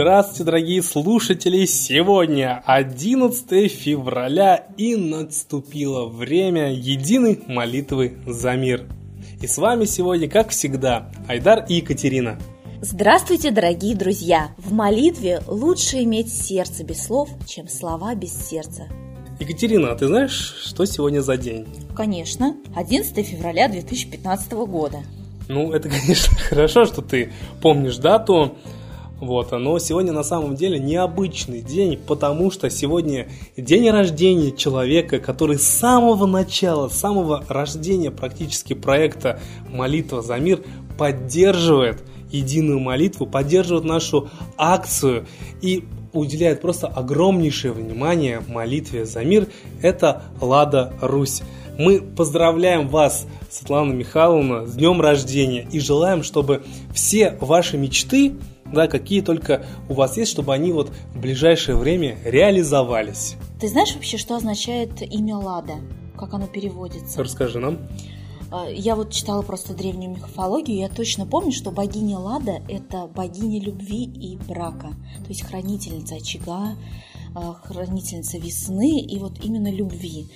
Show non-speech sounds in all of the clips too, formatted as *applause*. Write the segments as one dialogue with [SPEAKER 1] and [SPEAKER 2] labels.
[SPEAKER 1] Здравствуйте, дорогие слушатели! Сегодня 11 февраля и наступило время единой молитвы за мир. И с вами сегодня, как всегда, Айдар и Екатерина.
[SPEAKER 2] Здравствуйте, дорогие друзья! В молитве лучше иметь сердце без слов, чем слова без сердца.
[SPEAKER 1] Екатерина, а ты знаешь, что сегодня за день?
[SPEAKER 2] Конечно, 11 февраля 2015 года.
[SPEAKER 1] Ну, это, *laughs* конечно, хорошо, что ты помнишь дату, вот, но сегодня на самом деле необычный день, потому что сегодня день рождения человека, который с самого начала, с самого рождения практически проекта «Молитва за мир» поддерживает единую молитву, поддерживает нашу акцию и уделяет просто огромнейшее внимание молитве за мир. Это Лада Русь. Мы поздравляем вас, Светлана Михайловна, с днем рождения и желаем, чтобы все ваши мечты да, какие только у вас есть, чтобы они вот в ближайшее время реализовались.
[SPEAKER 2] Ты знаешь вообще, что означает имя Лада? Как оно переводится?
[SPEAKER 1] Расскажи нам.
[SPEAKER 2] А, я вот читала просто древнюю мифологию, я точно помню, что богиня Лада – это богиня любви и брака, то есть хранительница очага, а, хранительница весны и вот именно любви.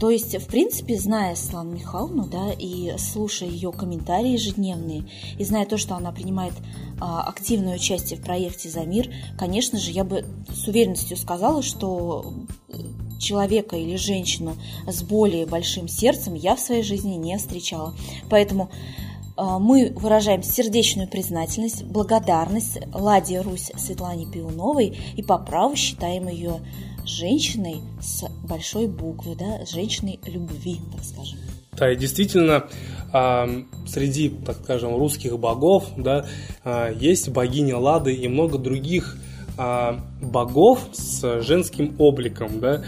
[SPEAKER 2] То есть, в принципе, зная Светлану Михайловну, да, и слушая ее комментарии ежедневные, и зная то, что она принимает а, активное участие в проекте «За мир», конечно же, я бы с уверенностью сказала, что человека или женщину с более большим сердцем я в своей жизни не встречала. Поэтому а, мы выражаем сердечную признательность, благодарность Ладе Русь Светлане Пиуновой и по праву считаем ее женщиной с большой буквы, да, женщиной любви, так скажем.
[SPEAKER 1] Да, и действительно, среди, так скажем, русских богов, да, а, есть богиня Лады и много других а, богов с женским обликом, да,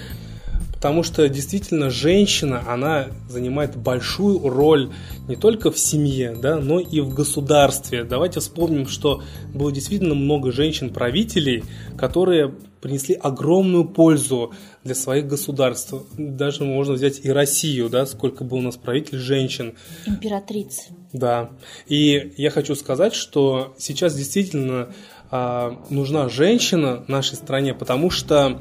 [SPEAKER 1] потому что действительно женщина, она занимает большую роль не только в семье, да, но и в государстве. Давайте вспомним, что было действительно много женщин-правителей, которые принесли огромную пользу для своих государств. Даже можно взять и Россию, да, сколько было у нас правителей женщин.
[SPEAKER 2] Императриц.
[SPEAKER 1] Да. И я хочу сказать, что сейчас действительно э, нужна женщина нашей стране, потому что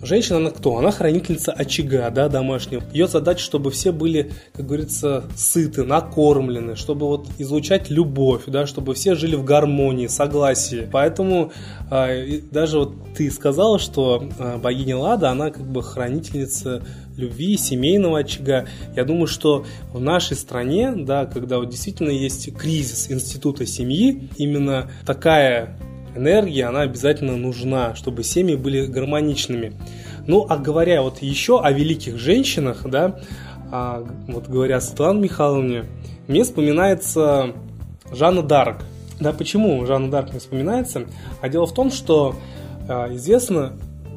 [SPEAKER 1] Женщина, она кто? Она хранительница очага, да, домашнего. Ее задача, чтобы все были, как говорится, сыты, накормлены, чтобы вот излучать любовь, да, чтобы все жили в гармонии, согласии. Поэтому э, даже вот ты сказала, что э, богиня Лада, она как бы хранительница любви, семейного очага. Я думаю, что в нашей стране, да, когда вот действительно есть кризис института семьи, именно такая энергия, она обязательно нужна, чтобы семьи были гармоничными. Ну, а говоря вот еще о великих женщинах, да, а, вот говоря Светлане Михайловне, мне вспоминается Жанна Дарк. Да, почему Жанна Дарк мне вспоминается? А дело в том, что а, известно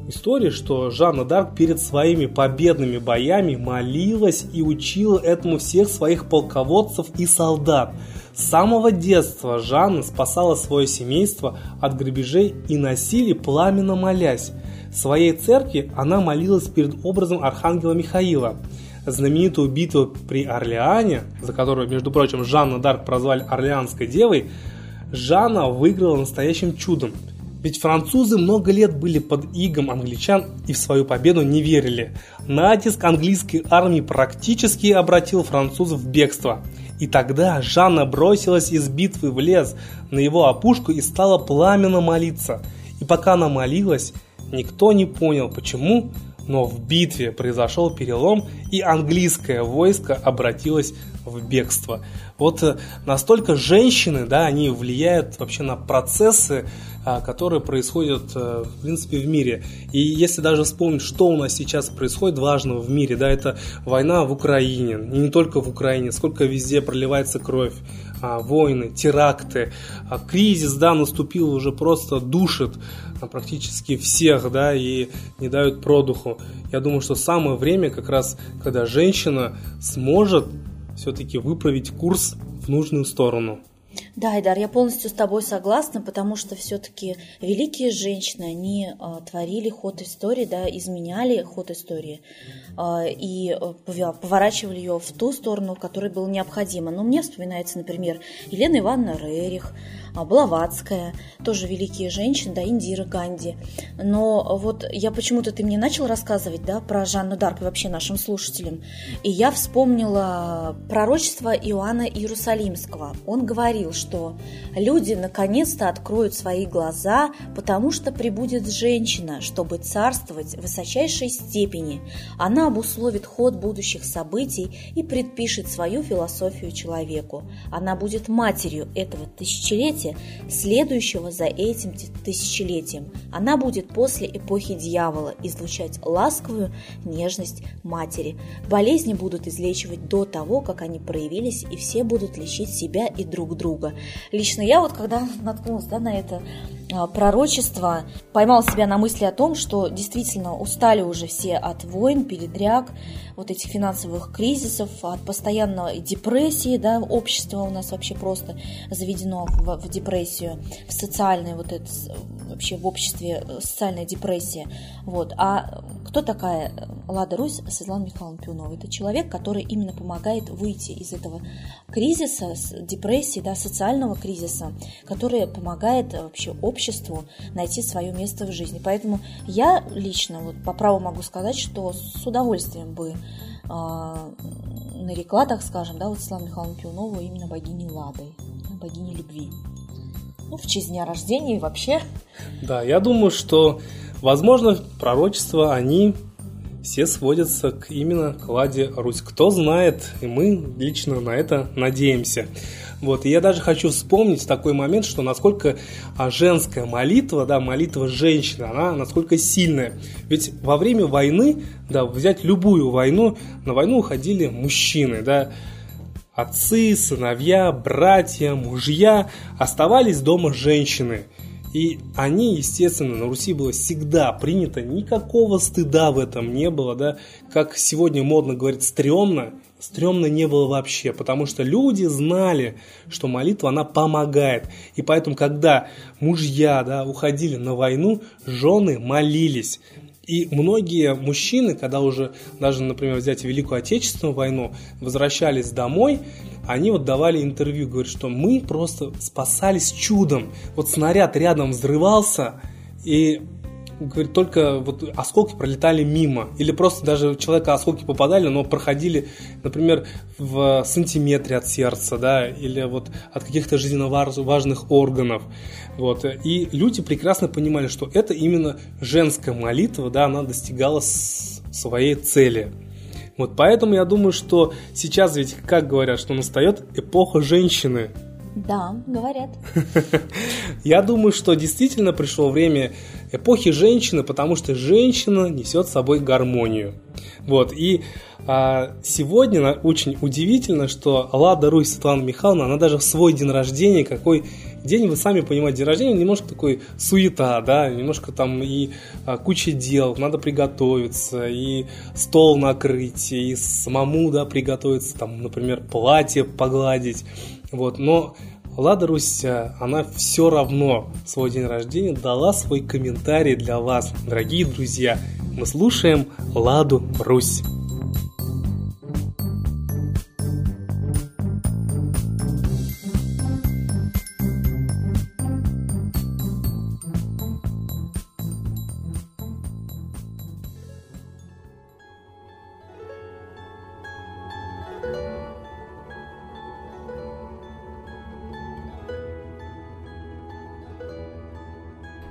[SPEAKER 1] история, что Жанна Дарк перед своими победными боями молилась и учила этому всех своих полководцев и солдат. С самого детства Жанна спасала свое семейство от грабежей и насилия, пламенно молясь. В своей церкви она молилась перед образом архангела Михаила. Знаменитую битву при Орлеане, за которую, между прочим, Жанна Дарк прозвали Орлеанской девой, Жанна выиграла настоящим чудом. Ведь французы много лет были под игом англичан и в свою победу не верили. Натиск английской армии практически обратил французов в бегство – и тогда Жанна бросилась из битвы в лес на его опушку и стала пламенно молиться. И пока она молилась, никто не понял почему, но в битве произошел перелом, и английское войско обратилось в бегство. Вот э, настолько женщины, да, они влияют вообще на процессы, а, которые происходят, э, в принципе, в мире. И если даже вспомнить, что у нас сейчас происходит важного в мире, да, это война в Украине, и не только в Украине, сколько везде проливается кровь, а, войны, теракты, а, кризис, да, наступил уже просто душит практически всех, да, и не дают продуху. Я думаю, что самое время как раз, когда женщина сможет все-таки выправить курс в нужную сторону.
[SPEAKER 2] Да, Идар, я полностью с тобой согласна, потому что все-таки великие женщины, они э, творили ход истории, да, изменяли ход истории э, и э, поворачивали ее в ту сторону, которая была необходима. Но мне вспоминается, например, Елена Ивановна Рерих, а, Блаватская, тоже великие женщины, да, Индира Ганди. Но вот я почему-то ты мне начал рассказывать, да, про Жанну Дарк вообще нашим слушателям, и я вспомнила пророчество Иоанна Иерусалимского. Он говорил, что люди наконец-то откроют свои глаза, потому что прибудет женщина, чтобы царствовать в высочайшей степени. Она обусловит ход будущих событий и предпишет свою философию человеку. Она будет матерью этого тысячелетия следующего за этим тысячелетием. Она будет после эпохи дьявола излучать ласковую нежность матери. Болезни будут излечивать до того, как они проявились, и все будут лечить себя и друг друга. Лично я вот когда наткнулась да, на это а, пророчество, поймал себя на мысли о том, что действительно устали уже все от войн, передряг, вот этих финансовых кризисов, от постоянной депрессии, да, общество у нас вообще просто заведено в, в депрессию, в социальное вот это, вообще в обществе э, социальная депрессия. Вот. А кто такая Лада Русь Светлана Михайловна Пионова? Это человек, который именно помогает выйти из этого кризиса, депрессии, да, социального кризиса, который помогает вообще обществу найти свое место в жизни. Поэтому я лично вот по праву могу сказать, что с удовольствием бы э, нарекла, так скажем, да, вот Светлану Михайловну Пионову именно богиней Ладой, богиней любви. Ну, в честь дня рождения и вообще.
[SPEAKER 1] Да, я думаю, что, возможно, пророчества, они все сводятся к, именно к Ладе Русь. Кто знает, и мы лично на это надеемся. Вот, и я даже хочу вспомнить такой момент, что насколько а, женская молитва, да, молитва женщины, она насколько сильная. Ведь во время войны, да, взять любую войну, на войну уходили мужчины, да, отцы, сыновья, братья, мужья, оставались дома женщины. И они, естественно, на Руси было всегда принято, никакого стыда в этом не было, да, как сегодня модно говорить, стрёмно, стрёмно не было вообще, потому что люди знали, что молитва, она помогает. И поэтому, когда мужья да, уходили на войну, жены молились. И многие мужчины, когда уже, даже, например, взять Великую Отечественную войну, возвращались домой, они вот давали интервью, говорят, что мы просто спасались чудом. Вот снаряд рядом взрывался, и говорит, только вот осколки пролетали мимо. Или просто даже человека осколки попадали, но проходили, например, в сантиметре от сердца, да, или вот от каких-то жизненно важных органов. Вот. И люди прекрасно понимали, что это именно женская молитва, да, она достигала своей цели. Вот поэтому я думаю, что сейчас ведь, как говорят, что настает эпоха женщины.
[SPEAKER 2] Да, говорят. *laughs*
[SPEAKER 1] Я думаю, что действительно пришло время эпохи женщины, потому что женщина несет с собой гармонию. Вот, и а, сегодня очень удивительно, что Лада Русь Светлана Михайловна, она даже в свой день рождения, какой день, вы сами понимаете, день рождения немножко такой суета, да, немножко там и а, куча дел, надо приготовиться, и стол накрыть, и самому, да, приготовиться, там, например, платье погладить, вот, но Лада Руся, она все равно свой день рождения дала свой комментарий для вас, дорогие друзья. Мы слушаем Ладу Русь.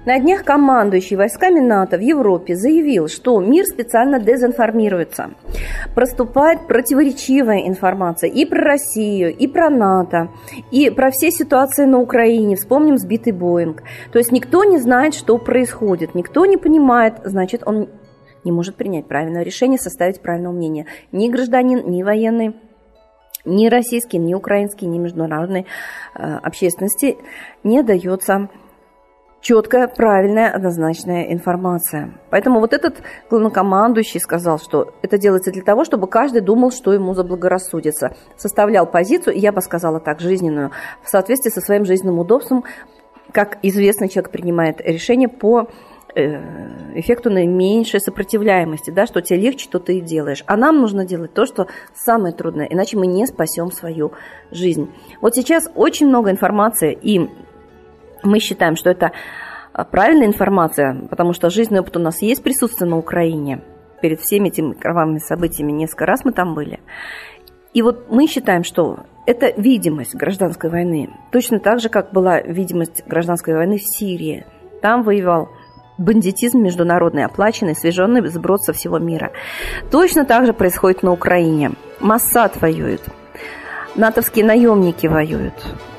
[SPEAKER 3] На днях командующий войсками НАТО в Европе заявил, что мир специально дезинформируется. Проступает противоречивая информация и про Россию, и про НАТО, и про все ситуации на Украине. Вспомним сбитый Боинг. То есть никто не знает, что происходит, никто не понимает, значит, он не может принять правильное решение, составить правильное мнение. Ни гражданин, ни военный, ни российский, ни украинский, ни международной э, общественности не дается четкая, правильная, однозначная информация. Поэтому вот этот главнокомандующий сказал, что это делается для того, чтобы каждый думал, что ему заблагорассудится. Составлял позицию, я бы сказала так, жизненную, в соответствии со своим жизненным удобством, как известный человек принимает решение по э, эффекту наименьшей сопротивляемости, да, что тебе легче, то ты и делаешь. А нам нужно делать то, что самое трудное, иначе мы не спасем свою жизнь. Вот сейчас очень много информации, и мы считаем, что это а, правильная информация, потому что жизненный опыт у нас есть присутствие на Украине. Перед всеми этими кровавыми событиями несколько раз мы там были. И вот мы считаем, что это видимость гражданской войны. Точно так же, как была видимость гражданской войны в Сирии. Там воевал бандитизм международный, оплаченный, свеженный сброд со всего мира. Точно так же происходит на Украине. Массад воюет. Натовские наемники воюют.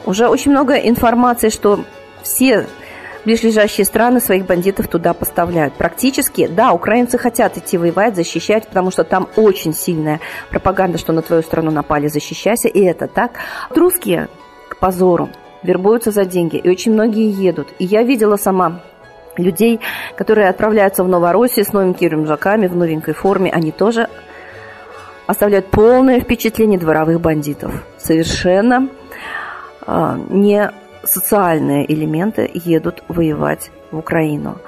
[SPEAKER 3] Уже очень много информации, что все ближайшие страны своих бандитов туда поставляют. Практически, да, украинцы хотят идти воевать, защищать, потому что там очень сильная пропаганда, что на твою страну напали, защищайся, и это так. Русские, к позору, вербуются за деньги, и очень многие едут. И я видела сама людей, которые отправляются в Новороссию с новенькими рюкзаками, в новенькой форме, они тоже оставляют полное впечатление дворовых бандитов. Совершенно э, не социальные элементы едут воевать в Украину.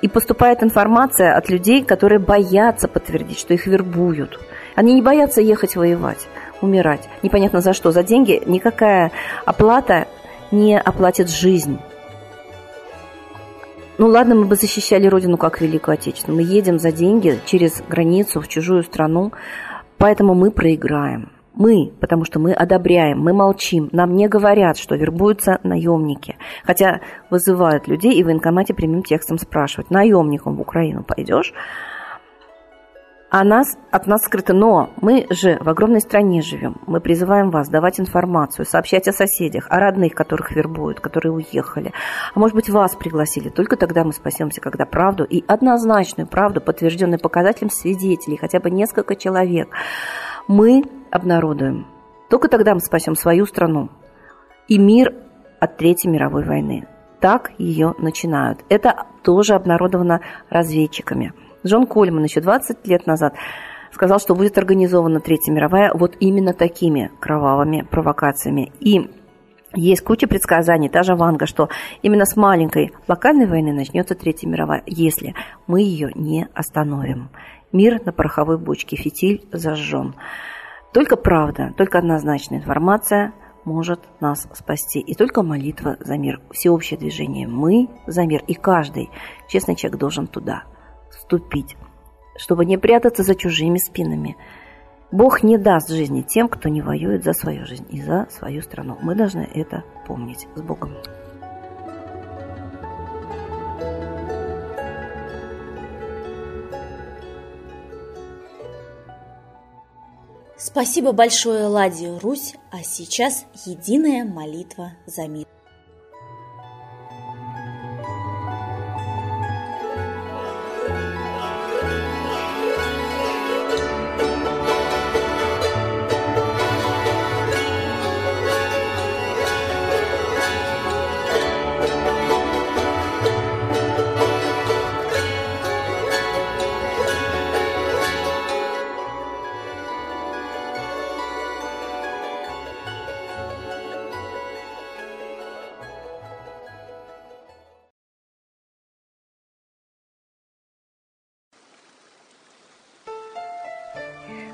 [SPEAKER 3] И поступает информация от людей, которые боятся подтвердить, что их вербуют. Они не боятся ехать воевать, умирать. Непонятно за что. За деньги никакая оплата не оплатит жизнь. Ну ладно, мы бы защищали Родину как Великую Отечественную. Мы едем за деньги через границу в чужую страну, поэтому мы проиграем. Мы, потому что мы одобряем, мы молчим. Нам не говорят, что вербуются наемники. Хотя вызывают людей и в военкомате прямым текстом спрашивают, наемником в Украину пойдешь? А нас, от нас скрыто. Но мы же в огромной стране живем. Мы призываем вас давать информацию, сообщать о соседях, о родных, которых вербуют, которые уехали. А может быть, вас пригласили. Только тогда мы спасемся, когда правду и однозначную правду, подтвержденную показателем свидетелей, хотя бы несколько человек, мы обнародуем. Только тогда мы спасем свою страну и мир от Третьей мировой войны. Так ее начинают. Это тоже обнародовано разведчиками. Джон Кольман еще 20 лет назад сказал, что будет организована Третья мировая вот именно такими кровавыми провокациями. И есть куча предсказаний, та же Ванга, что именно с маленькой локальной войны начнется Третья мировая, если мы ее не остановим. Мир на пороховой бочке, фитиль зажжен. Только правда, только однозначная информация может нас спасти. И только молитва за мир. Всеобщее движение «Мы за мир». И каждый честный человек должен туда вступить, чтобы не прятаться за чужими спинами. Бог не даст жизни тем, кто не воюет за свою жизнь и за свою страну. Мы должны это помнить. С Богом.
[SPEAKER 2] Спасибо большое, Ладе Русь, а сейчас единая молитва за мир.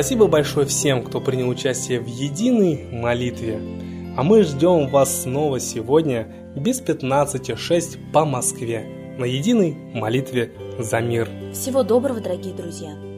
[SPEAKER 1] Спасибо большое всем, кто принял участие в единой молитве. А мы ждем вас снова сегодня без 15.06 по Москве на единой молитве за мир.
[SPEAKER 2] Всего доброго, дорогие друзья!